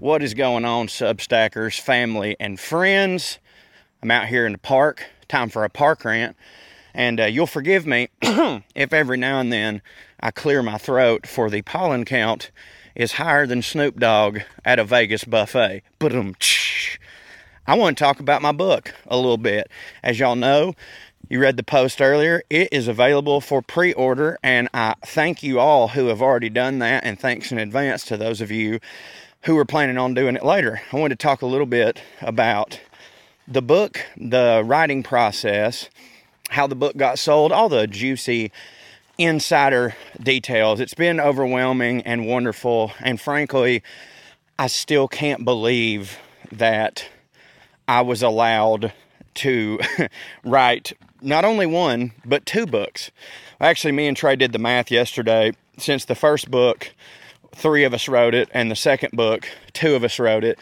What is going on, Substackers, family, and friends? I'm out here in the park. Time for a park rant. And uh, you'll forgive me if every now and then I clear my throat, for the pollen count is higher than Snoop Dogg at a Vegas buffet. But um, I want to talk about my book a little bit. As y'all know, you read the post earlier. It is available for pre order, and I thank you all who have already done that, and thanks in advance to those of you who are planning on doing it later. I wanted to talk a little bit about the book, the writing process, how the book got sold, all the juicy insider details. It's been overwhelming and wonderful. And frankly, I still can't believe that I was allowed to write not only one, but two books. Actually, me and Trey did the math yesterday. Since the first book three of us wrote it, and the second book, two of us wrote it.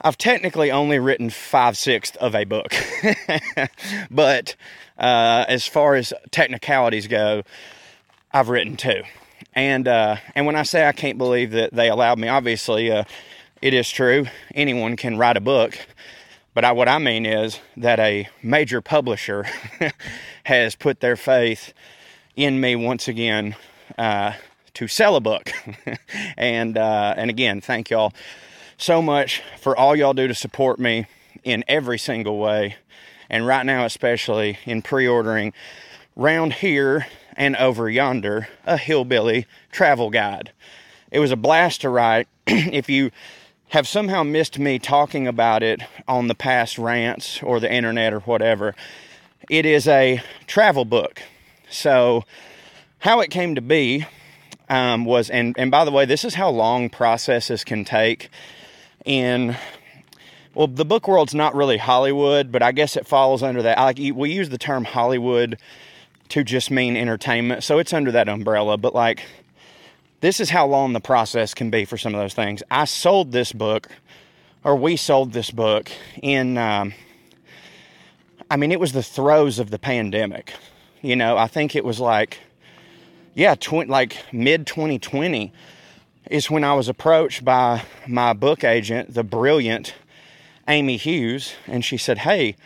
I've technically only written five sixths of a book, but uh, as far as technicalities go, I've written two. And uh, and when I say I can't believe that they allowed me, obviously uh, it is true. Anyone can write a book, but I, what I mean is that a major publisher has put their faith in me once again uh, to sell a book. and uh, and again, thank y'all so much for all y'all do to support me in every single way, and right now especially in pre-ordering round here and over yonder a hillbilly travel guide. It was a blast to write. if you have somehow missed me talking about it on the past rants or the internet or whatever, it is a travel book. So, how it came to be um, was, and, and by the way, this is how long processes can take in, well, the book world's not really Hollywood, but I guess it falls under that. Like we use the term Hollywood to just mean entertainment, so it's under that umbrella. But like, this is how long the process can be for some of those things. I sold this book, or we sold this book in. Um, I mean, it was the throes of the pandemic. You know, I think it was like yeah, tw- like mid 2020 is when I was approached by my book agent, the brilliant Amy Hughes, and she said, Hey,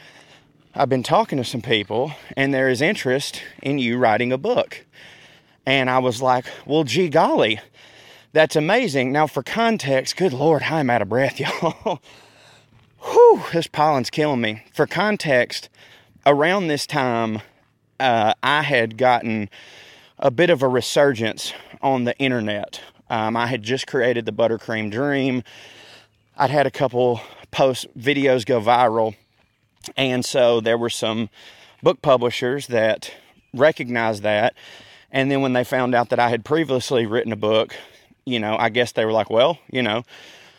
I've been talking to some people and there is interest in you writing a book. And I was like, Well, gee golly, that's amazing. Now, for context, good Lord, I'm out of breath, y'all. Whew, this pollen's killing me. For context, around this time, uh, I had gotten a bit of a resurgence on the internet. Um, I had just created the Buttercream Dream. I'd had a couple post videos go viral, and so there were some book publishers that recognized that. And then when they found out that I had previously written a book, you know, I guess they were like, well, you know,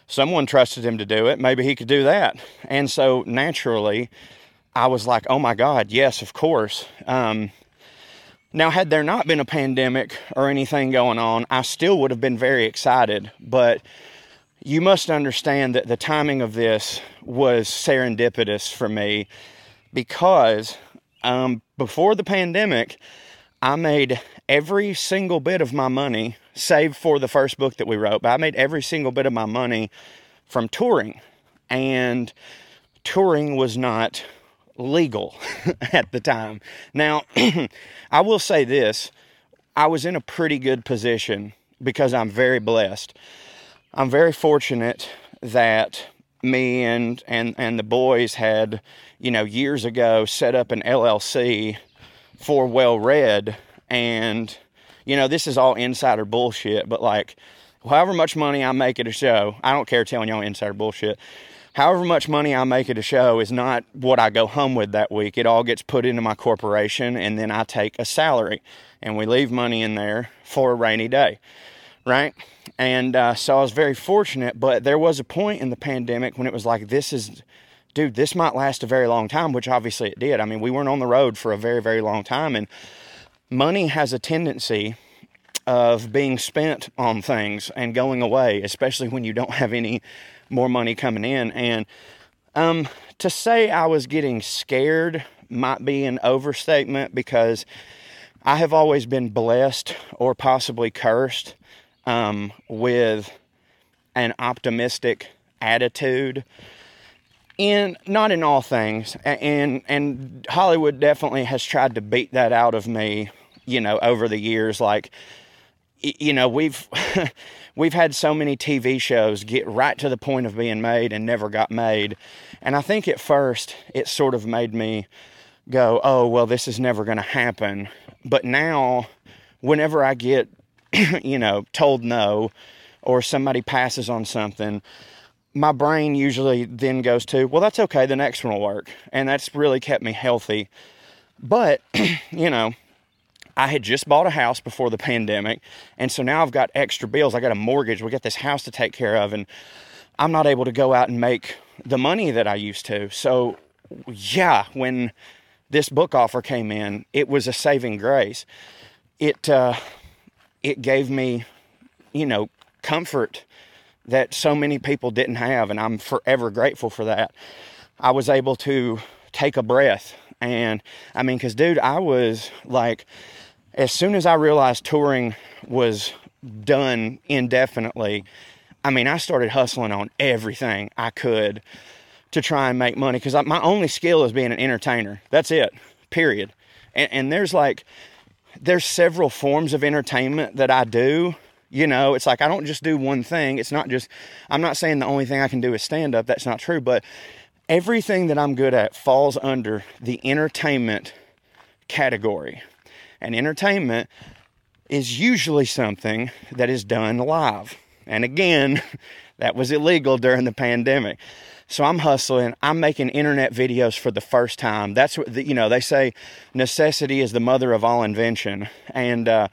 someone trusted him to do it. Maybe he could do that. And so naturally, I was like, oh my God, yes, of course. Um, now, had there not been a pandemic or anything going on, I still would have been very excited. But you must understand that the timing of this was serendipitous for me because um, before the pandemic, I made every single bit of my money, save for the first book that we wrote, but I made every single bit of my money from touring. And touring was not legal at the time. Now, I will say this I was in a pretty good position because I'm very blessed. I'm very fortunate that me and, and, and the boys had, you know, years ago set up an LLC for Well Red. And, you know, this is all insider bullshit, but like, however much money I make at a show, I don't care telling y'all insider bullshit however much money I make at a show is not what I go home with that week. It all gets put into my corporation and then I take a salary and we leave money in there for a rainy day, right? And uh, so I was very fortunate, but there was a point in the pandemic when it was like, this is, dude, this might last a very long time, which obviously it did. I mean, we weren't on the road for a very, very long time and money has a tendency of being spent on things and going away, especially when you don't have any more money coming in. And um, to say I was getting scared might be an overstatement because I have always been blessed or possibly cursed um, with an optimistic attitude in not in all things and and Hollywood definitely has tried to beat that out of me you know over the years like you know we've we've had so many TV shows get right to the point of being made and never got made and I think at first it sort of made me go oh well this is never going to happen but now whenever I get you know told no or somebody passes on something my brain usually then goes to, well, that's okay, the next one will work. And that's really kept me healthy. But, you know, I had just bought a house before the pandemic. And so now I've got extra bills. I got a mortgage. We got this house to take care of. And I'm not able to go out and make the money that I used to. So, yeah, when this book offer came in, it was a saving grace. It, uh, it gave me, you know, comfort that so many people didn't have, and I'm forever grateful for that. I was able to take a breath, and I mean, because dude, I was like, as soon as I realized touring was done indefinitely, I mean, I started hustling on everything I could to try and make money because my only skill is being an entertainer. That's it, period. And, and there's like, there's several forms of entertainment that I do you know, it's like I don't just do one thing. It's not just, I'm not saying the only thing I can do is stand up. That's not true. But everything that I'm good at falls under the entertainment category. And entertainment is usually something that is done live. And again, that was illegal during the pandemic. So I'm hustling. I'm making internet videos for the first time. That's what, the, you know, they say necessity is the mother of all invention. And uh,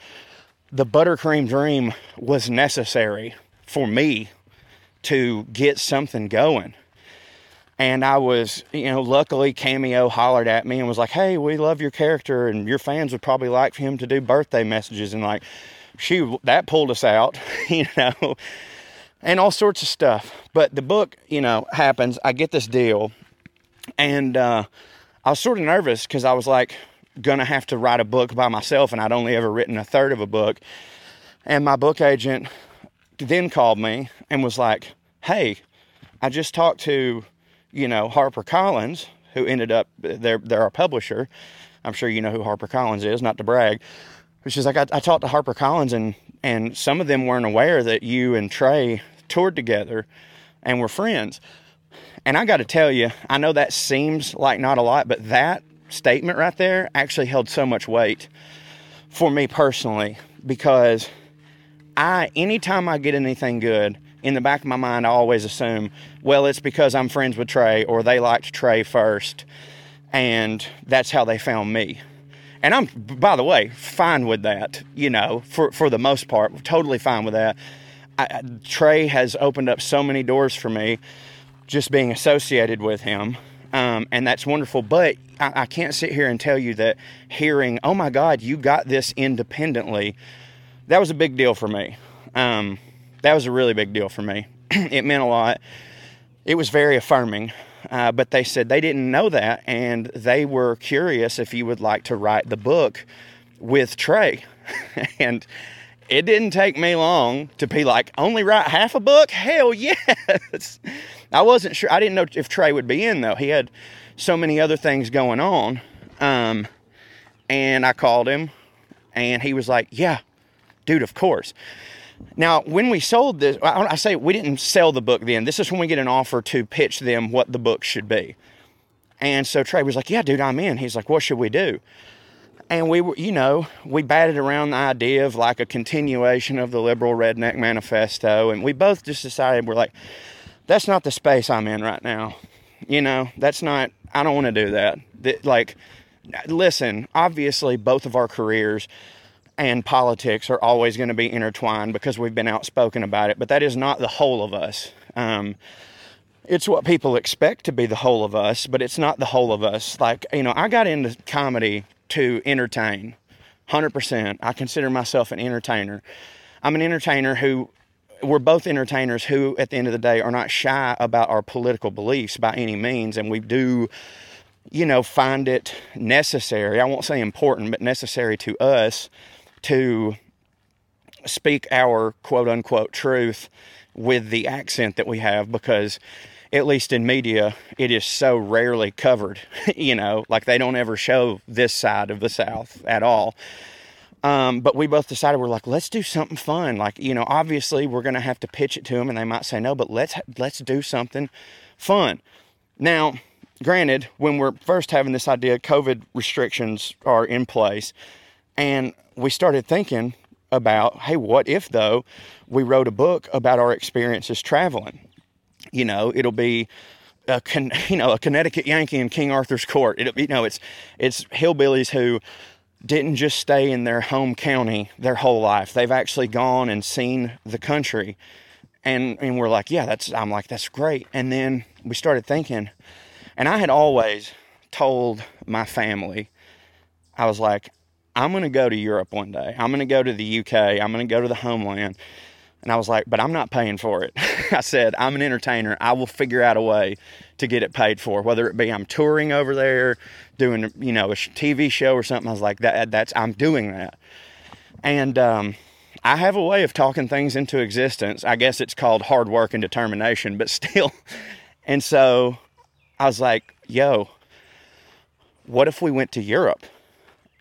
the buttercream dream was necessary for me to get something going. And I was, you know, luckily Cameo hollered at me and was like, "Hey, we love your character, and your fans would probably like him to do birthday messages." And like, she that pulled us out, you know, and all sorts of stuff. But the book, you know, happens. I get this deal, and uh, I was sort of nervous because I was like, gonna have to write a book by myself, and I'd only ever written a third of a book. And my book agent then called me and was like, "Hey, I just talked to, you know, Harper Collins, who ended up they're they're our publisher. I'm sure you know who Harper Collins is, not to brag." She's like, I, I talked to Harper Collins, and and some of them weren't aware that you and Trey toured together and were friends. And I got to tell you, I know that seems like not a lot, but that statement right there actually held so much weight for me personally because I anytime I get anything good in the back of my mind I always assume well it's because I'm friends with Trey or they liked Trey first and that's how they found me. And I'm by the way fine with that, you know, for for the most part, totally fine with that. I, Trey has opened up so many doors for me just being associated with him um, and that's wonderful. But I, I, can't sit here and tell you that hearing, oh my God, you got this independently, that was a big deal for me. Um, that was a really big deal for me. it meant a lot. It was very affirming. Uh, but they said they didn't know that, and they were curious if you would like to write the book with Trey. and it didn't take me long to be like, only write half a book? Hell yes. I wasn't sure. I didn't know if Trey would be in though. He had so many other things going on. Um, and I called him and he was like, yeah, dude, of course. Now, when we sold this, I say we didn't sell the book then. This is when we get an offer to pitch them what the book should be. And so Trey was like, yeah, dude, I'm in. He's like, what should we do? And we were, you know, we batted around the idea of like a continuation of the liberal redneck manifesto. And we both just decided we're like, that's not the space I'm in right now. You know, that's not, I don't want to do that. that. Like, listen, obviously, both of our careers and politics are always going to be intertwined because we've been outspoken about it, but that is not the whole of us. Um, it's what people expect to be the whole of us, but it's not the whole of us. Like, you know, I got into comedy to entertain 100%. I consider myself an entertainer. I'm an entertainer who we're both entertainers who, at the end of the day, are not shy about our political beliefs by any means, and we do, you know, find it necessary. I won't say important, but necessary to us to speak our quote unquote truth with the accent that we have because at least in media it is so rarely covered you know like they don't ever show this side of the south at all. Um, but we both decided we're like let's do something fun. Like you know obviously we're to have to pitch it to them and they might say no but let's let's do something fun. Now granted when we're first having this idea covid restrictions are in place and we started thinking about hey what if though we wrote a book about our experiences traveling you know it'll be a you know a Connecticut Yankee in King Arthur's Court. It, you know it's it's hillbillies who didn't just stay in their home county their whole life. They've actually gone and seen the country. And and we're like, yeah, that's I'm like, that's great. And then we started thinking, and I had always told my family, I was like, I'm gonna go to Europe one day. I'm gonna go to the UK. I'm gonna go to the homeland. And I was like, but I'm not paying for it. I said, I'm an entertainer. I will figure out a way to get it paid for, whether it be I'm touring over there, doing, you know, a TV show or something. I was like, that, that's, I'm doing that. And, um, I have a way of talking things into existence. I guess it's called hard work and determination, but still. And so I was like, yo, what if we went to Europe?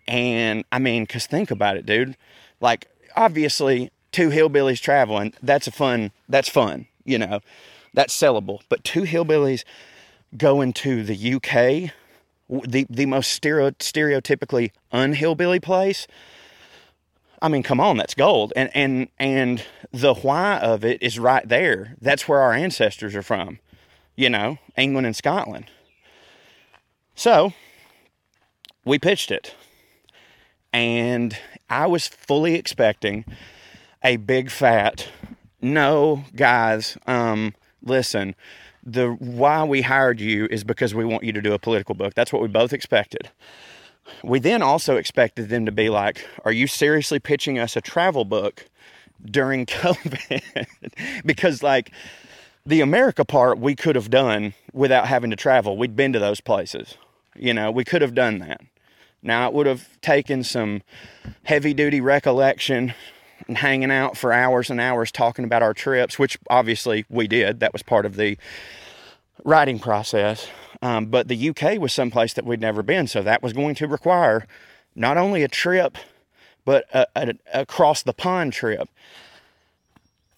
And I mean, because think about it, dude. Like, obviously, two hillbillies traveling, that's a fun, that's fun, you know, that's sellable. But two hillbillies going to the UK, the, the most stereo, stereotypically unhillbilly place, I mean, come on, that's gold. And, and, and the why of it is right there. That's where our ancestors are from, you know, England and Scotland. So we pitched it. And I was fully expecting a big fat no guys um, listen the why we hired you is because we want you to do a political book. That's what we both expected. We then also expected them to be like are you seriously pitching us a travel book during covid? Because like the america part we could have done without having to travel. We'd been to those places. You know we could have done that now it would have taken some heavy duty recollection and hanging out for hours and hours talking about our trips, which obviously we did. That was part of the writing process. Um, but the UK was someplace that we'd never been, so that was going to require not only a trip, but a, a, a across the pond trip.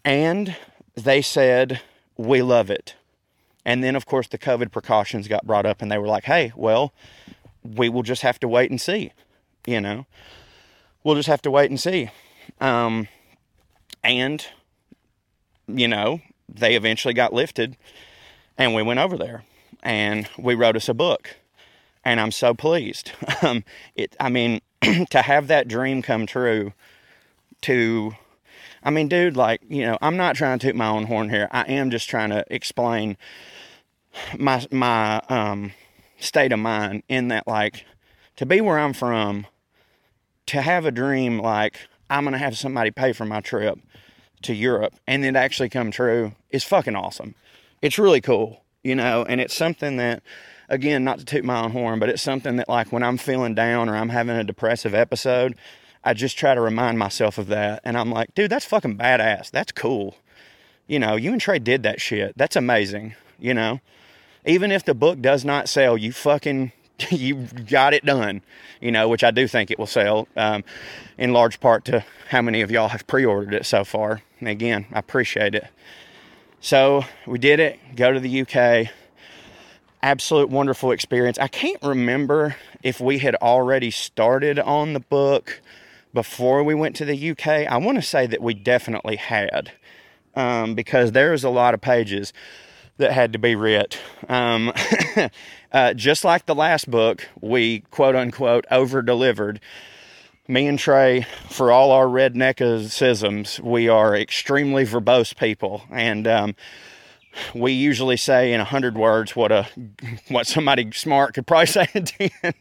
And they said, We love it. And then, of course, the COVID precautions got brought up, and they were like, Hey, well, we will just have to wait and see. You know, we'll just have to wait and see. Um, and, you know, they eventually got lifted and we went over there and we wrote us a book. And I'm so pleased. Um, it, I mean, to have that dream come true, to, I mean, dude, like, you know, I'm not trying to toot my own horn here. I am just trying to explain my, my, um, state of mind in that, like, to be where I'm from, to have a dream like I'm to have somebody pay for my trip to Europe and it actually come true is fucking awesome. It's really cool, you know, and it's something that, again, not to toot my own horn, but it's something that, like, when I'm feeling down or I'm having a depressive episode, I just try to remind myself of that. And I'm like, dude, that's fucking badass. That's cool. You know, you and Trey did that shit. That's amazing, you know? Even if the book does not sell, you fucking you got it done, you know, which I do think it will sell, um, in large part to how many of y'all have pre-ordered it so far. And again, I appreciate it. So we did it. Go to the UK. Absolute wonderful experience. I can't remember if we had already started on the book before we went to the UK. I want to say that we definitely had, um, because there's a lot of pages that had to be writ. Um, uh, just like the last book, we quote unquote over delivered. Me and Trey, for all our redneckisms, we are extremely verbose people, and um, we usually say in a hundred words what a what somebody smart could probably say in ten,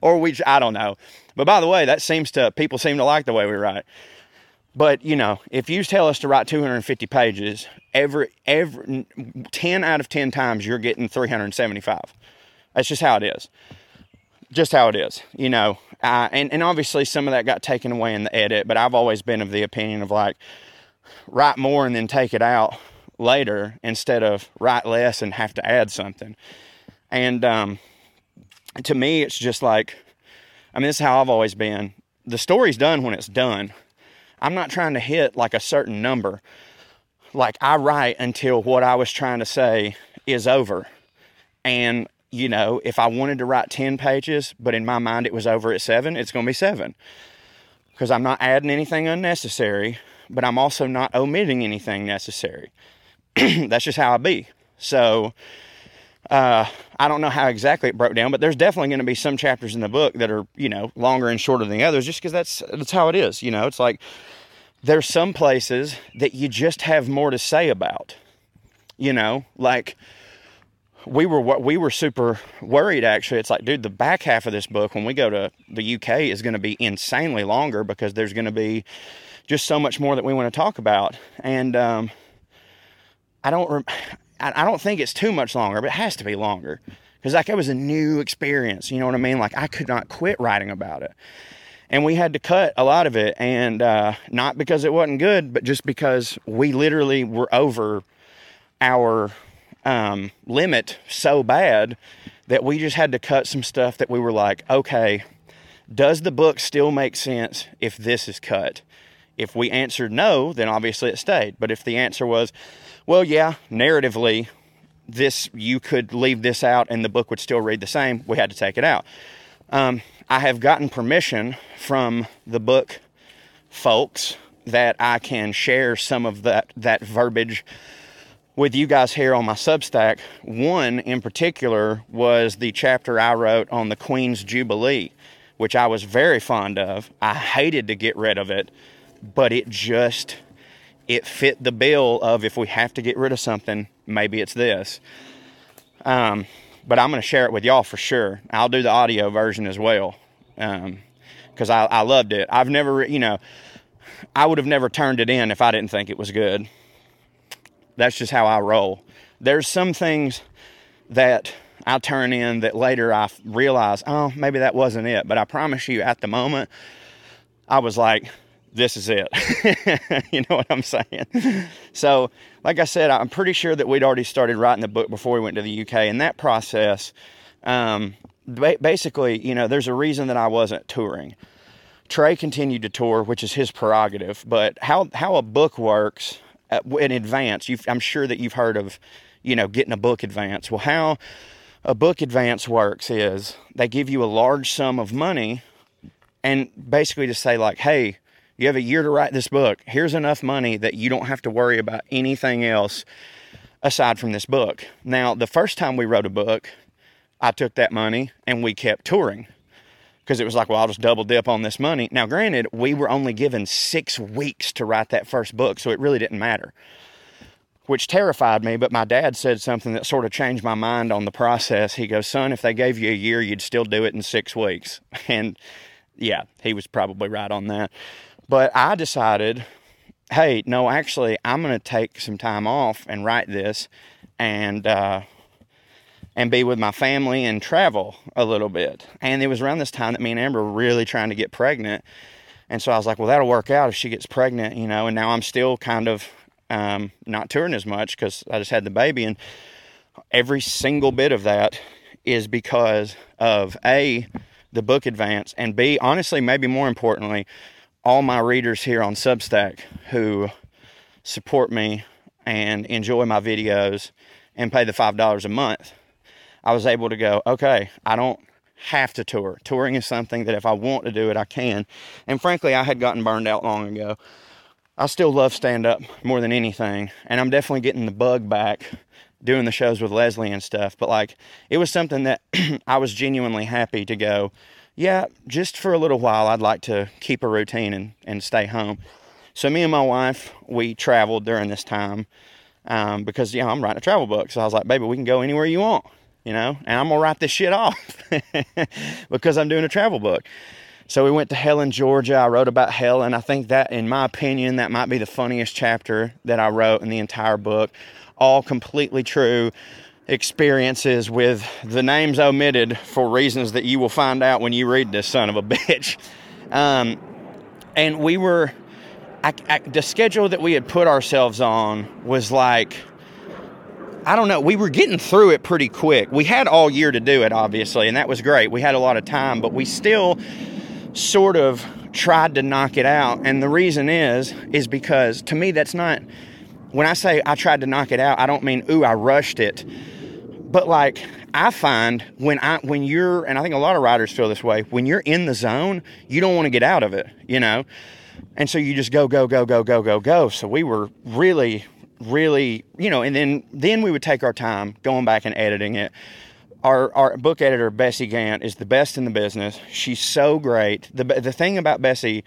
or we I don't know. But by the way, that seems to people seem to like the way we write. But you know, if you tell us to write 250 pages, every every 10 out of 10 times you're getting 375. That's just how it is. Just how it is, you know. Uh, and and obviously some of that got taken away in the edit, but I've always been of the opinion of like write more and then take it out later instead of write less and have to add something. And um, to me, it's just like, I mean, this is how I've always been. The story's done when it's done. I'm not trying to hit like a certain number. Like I write until what I was trying to say is over. And, you know, if I wanted to write 10 pages, but in my mind it was over at seven, it's going to be seven. Because I'm not adding anything unnecessary, but I'm also not omitting anything necessary. That's just how I be. So, uh, I don't know how exactly it broke down, but there's definitely going to be some chapters in the book that are, you know, longer and shorter than the others, just because that's that's how it is. You know, it's like there's some places that you just have more to say about. You know, like we were what we were super worried actually. It's like, dude, the back half of this book when we go to the UK is going to be insanely longer because there's going to be just so much more that we want to talk about. And um, I don't I don't think it's too much longer, but it has to be longer because like it was a new experience. You know what I mean? Like I could not quit writing about it. And we had to cut a lot of it, and uh, not because it wasn't good, but just because we literally were over our um, limit so bad that we just had to cut some stuff that we were like, okay, does the book still make sense if this is cut? If we answered no, then obviously it stayed. But if the answer was, well, yeah, narratively, this you could leave this out and the book would still read the same, we had to take it out. Um, I have gotten permission from the book folks that I can share some of that that verbiage with you guys here on my Substack. One in particular was the chapter I wrote on the Queen's Jubilee, which I was very fond of. I hated to get rid of it, but it just it fit the bill of if we have to get rid of something, maybe it's this. Um, but I'm going to share it with y'all for sure. I'll do the audio version as well because um, I, I loved it. I've never, you know, I would have never turned it in if I didn't think it was good that's just how I roll. There's some things that I turn in that later I realize, oh, maybe that wasn't it. But I promise you, at the moment, I was like, this is it. you know what I'm saying? so, like I said, I'm pretty sure that we'd already started writing the book before we went to the UK. And that process, um, basically, you know, there's a reason that I wasn't touring. Trey continued to tour, which is his prerogative. But how, how a book works uh, in advance. I'm sure that you've heard of, you know, getting a book advance. Well, how a book advance works is they give you a large sum of money and basically to say like, hey, you have a year to write this book. Here's enough money that you don't have to worry about anything else aside from this book. Now, the first time we wrote a book, I took that money and we kept touring because it was like, well, I'll just double dip on this money. Now, granted, we were only given six weeks to write that first book, so it really didn't matter, which terrified me. But my dad said something that sort of changed my mind on the process. He goes, son, if they gave you a year, you'd still do it in six weeks. And yeah, he was probably right on that. But I decided, hey, no, actually, I'm going to take some time off and write this. And, uh, and be with my family and travel a little bit. And it was around this time that me and Amber were really trying to get pregnant. And so I was like, well, that'll work out if she gets pregnant, you know. And now I'm still kind of um, not touring as much because I just had the baby. And every single bit of that is because of A, the book advance, and B, honestly, maybe more importantly, all my readers here on Substack who support me and enjoy my videos and pay the $5 a month I was able to go, okay, I don't have to tour. Touring is something that if I want to do it, I can. And frankly, I had gotten burned out long ago. I still love stand up more than anything, and I'm definitely getting the bug back doing the shows with Leslie and stuff. But like, it was something that I was genuinely happy to go, yeah, just for a little while, I'd like to keep a routine and, and stay home. So, me and my wife, we traveled during this time um, because, you know, I'm writing a travel book. So I was like, baby, we can go anywhere you want you know, and I'm gonna write this shit off because I'm doing a travel book. So we went to Helen, Georgia. I wrote about Helen. I think that, in my opinion, that might be the funniest chapter that I wrote in the entire book. All completely true experiences with the names omitted for reasons that you will find out when you read this son of a bitch. Um, and we were I, I, the schedule that we had put ourselves on was like I don't know. We were getting through it pretty quick. We had all year to do it, obviously, and that was great. We had a lot of time, but we still sort of tried to knock it out. And the reason is, is because to me, that's not, when I say I tried to knock it out, I don't mean, ooh, I rushed it. But like, I find when I, when you're, and I think a lot of writers feel this way, when you're in the zone, you don't want to get out of it, you know? And so you just go, go, go, go, go, go, go. So we were really really, you know, and then then we would take our time going back and editing it. Our, our book editor Bessie Gant is the best in the business. She's so great. The the thing about Bessie,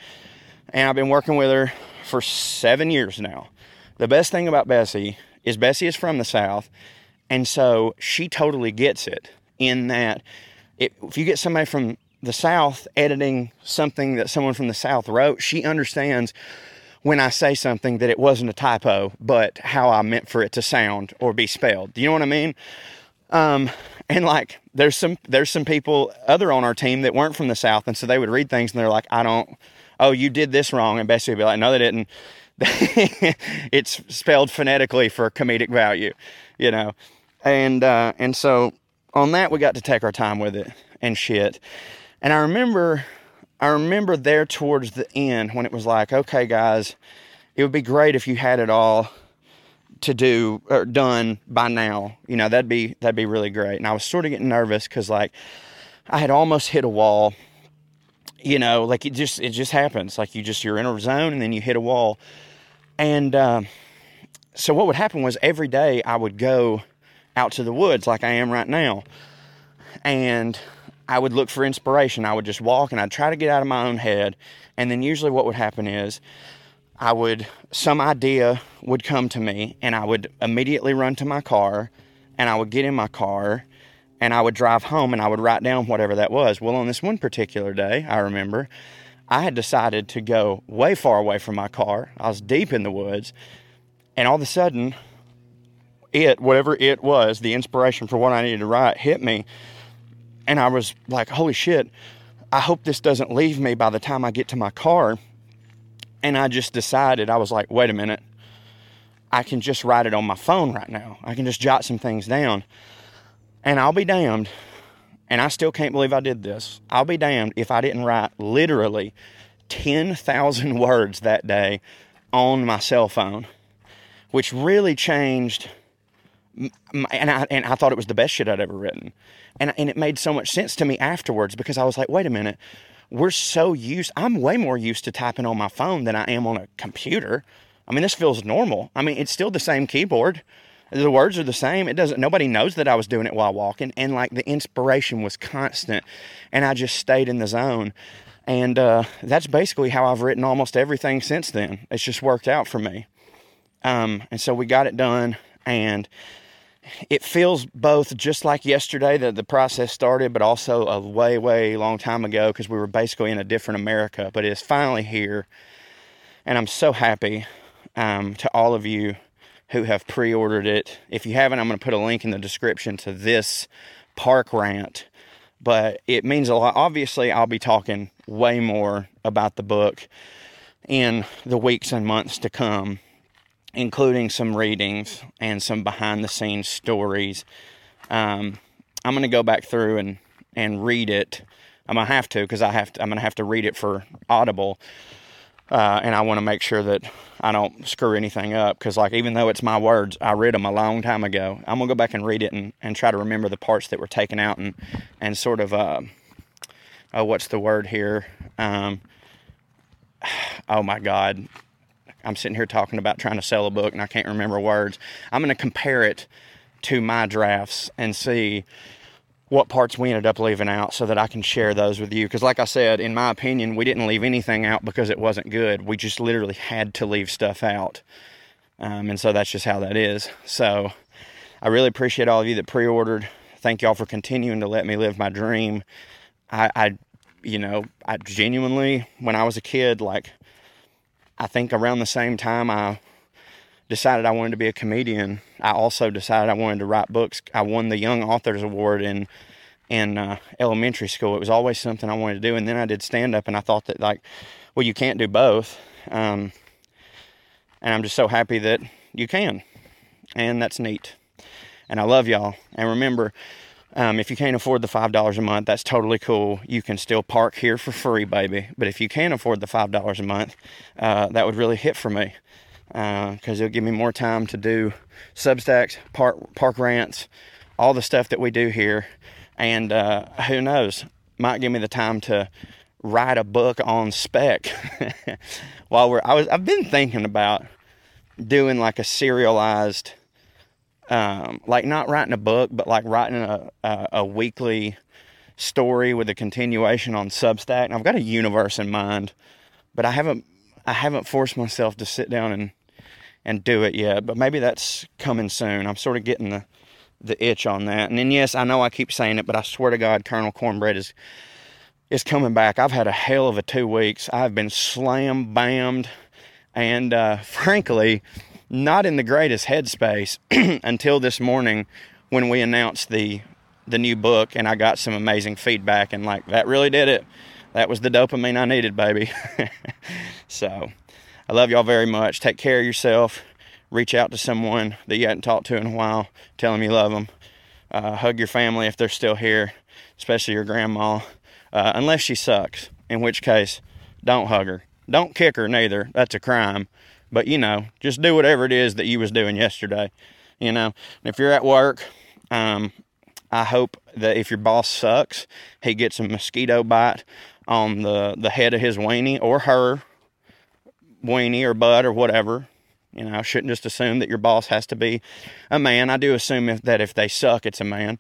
and I've been working with her for seven years now. The best thing about Bessie is Bessie is from the South, and so she totally gets it. In that, it, if you get somebody from the South editing something that someone from the South wrote, she understands when I say something that it wasn't a typo, but how I meant for it to sound or be spelled. Do you know what I mean? Um, and like there's some there's some people other on our team that weren't from the South, and so they would read things and they're like, I don't. Oh, you did this wrong, and Bessie would be like, No, they didn't. it's spelled phonetically for comedic value, you know. And uh, and so on that we got to take our time with it and shit. And I remember I remember there towards the end when it was like, okay, guys, it would be great if you had it all to do or done by now. You know, that'd be that'd be really great. And I was sort of getting nervous because like I had almost hit a wall. You know, like it just it just happens. Like you just you're in a zone and then you hit a wall. And uh, so what would happen was every day I would go out to the woods like I am right now. And I would look for inspiration. I would just walk and I'd try to get out of my own head. And then usually what would happen is I would, some idea would come to me and I would immediately run to my car and I would get in my car and I would drive home and I would write down whatever that was. Well, on this one particular day, I remember I had decided to go way far away from my car. I was deep in the woods and all of a sudden, it, whatever it was, the inspiration for what I needed to write hit me and I was like, holy shit, I hope this doesn't leave me by the time I get to my car. And I just decided, I was like, wait a minute, I can just write it on my phone right now. I can just jot some things down. And I'll be damned, and I still can't believe I did this. I'll be damned if I didn't write literally 10,000 words that day on my cell phone, which really changed. And I, and I thought it was the best shit I'd ever written. And, and it made so much sense to me afterwards because I was like, wait a minute, we're so used, I'm way more used to typing on my phone than I am on a computer. I mean, this feels normal. I mean, it's still the same keyboard. The words are the same. It doesn't, nobody knows that I was doing it while walking. And like the inspiration was constant. And I just stayed in the zone. And uh, that's basically how I've written almost everything since then. It's just worked out for me. Um, and so we got it done. And it feels both just like yesterday that the process started, but also a way, way long time ago because we were basically in a different America. But it's finally here, and I'm so happy um, to all of you who have pre-ordered it. If you haven't, I'm going to put a link in the description to this park rant. But it means a lot. Obviously, I'll be talking way more about the book in the weeks and months to come including some readings and some behind the scenes stories. Um, I'm going to go back through and, and read it. I'm going to have to because I have to, I'm going to have to read it for Audible. Uh, and I want to make sure that I don't screw anything up because, like, even though it's my words, I read them a long time ago. I'm gonna go back and read it and, and try to remember the parts that were taken out and and sort of uh, oh, what's the word here? Um, oh my God, I'm sitting here talking about trying to sell a book and I can't remember words. I'm to compare it to my drafts and see what parts we ended up leaving out so that I can share those with you. Because, like I said, in my opinion, we didn't leave anything out because it wasn't good. We just literally had to leave stuff out. Um, and so that's just how that is. So I really appreciate all of you that pre ordered. Thank y'all for continuing to let me live my dream. I, I, you know, I genuinely, when I was a kid, like, I think around the same time I decided I wanted to be a comedian, I also decided I wanted to write books. I won the Young Authors Award in in uh, elementary school. It was always something I wanted to do, and then I did stand up, and I thought that like, well, you can't do both. Um, And I'm just so happy that you can. And that's neat. And I love y'all. And remember, um, if you can't afford the $5 a month, that's totally cool. You can still park here for free, baby. But if you can't afford the $5 a month, uh, that would really hit for me because uh, it'll give me more time to do substacks, park, park rants, all the stuff that we do here. And uh, who knows, might give me the time to write a book on spec while we're I was I've been thinking about doing like a serialized um, like not writing a book but like writing a, a, a weekly story with a continuation on Substack. And I've got a universe in mind, but I haven't I haven't forced myself to sit down and and do it yet. But maybe that's coming soon. I'm sort of getting the the itch on that. And then yes, I know I keep saying it, but I swear to God, Colonel Cornbread is is coming back. I've had a hell of a two weeks. I've been slam bammed, and uh, frankly, not in the greatest headspace until this morning when we announced the the new book, and I got some amazing feedback, and like that really did it. That was the dopamine I needed, baby. so, I love y'all very much. Take care of yourself. Reach out to someone that you hadn't talked to in a while. Tell them you love them. Uh, hug your family if they're still here, especially your grandma uh, unless she sucks, in which case, don't hug her. Don't kick her neither. That's a crime. But you know, just do whatever it is that you was doing yesterday. You know, and if you're at work, um, I hope that if your boss sucks, he gets a mosquito bite on the the head of his weenie or her weenie or butt or whatever. You know, I shouldn't just assume that your boss has to be a man. I do assume if, that if they suck, it's a man.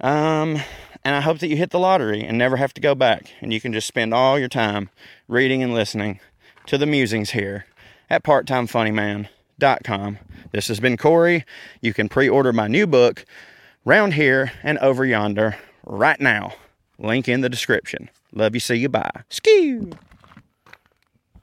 Um, and I hope that you hit the lottery and never have to go back. And you can just spend all your time reading and listening to the musings here at parttimefunnyman.com. This has been Corey. You can pre order my new book, Round Here and Over Yonder, right now. Link in the description. Love you. See you. Bye. Skew.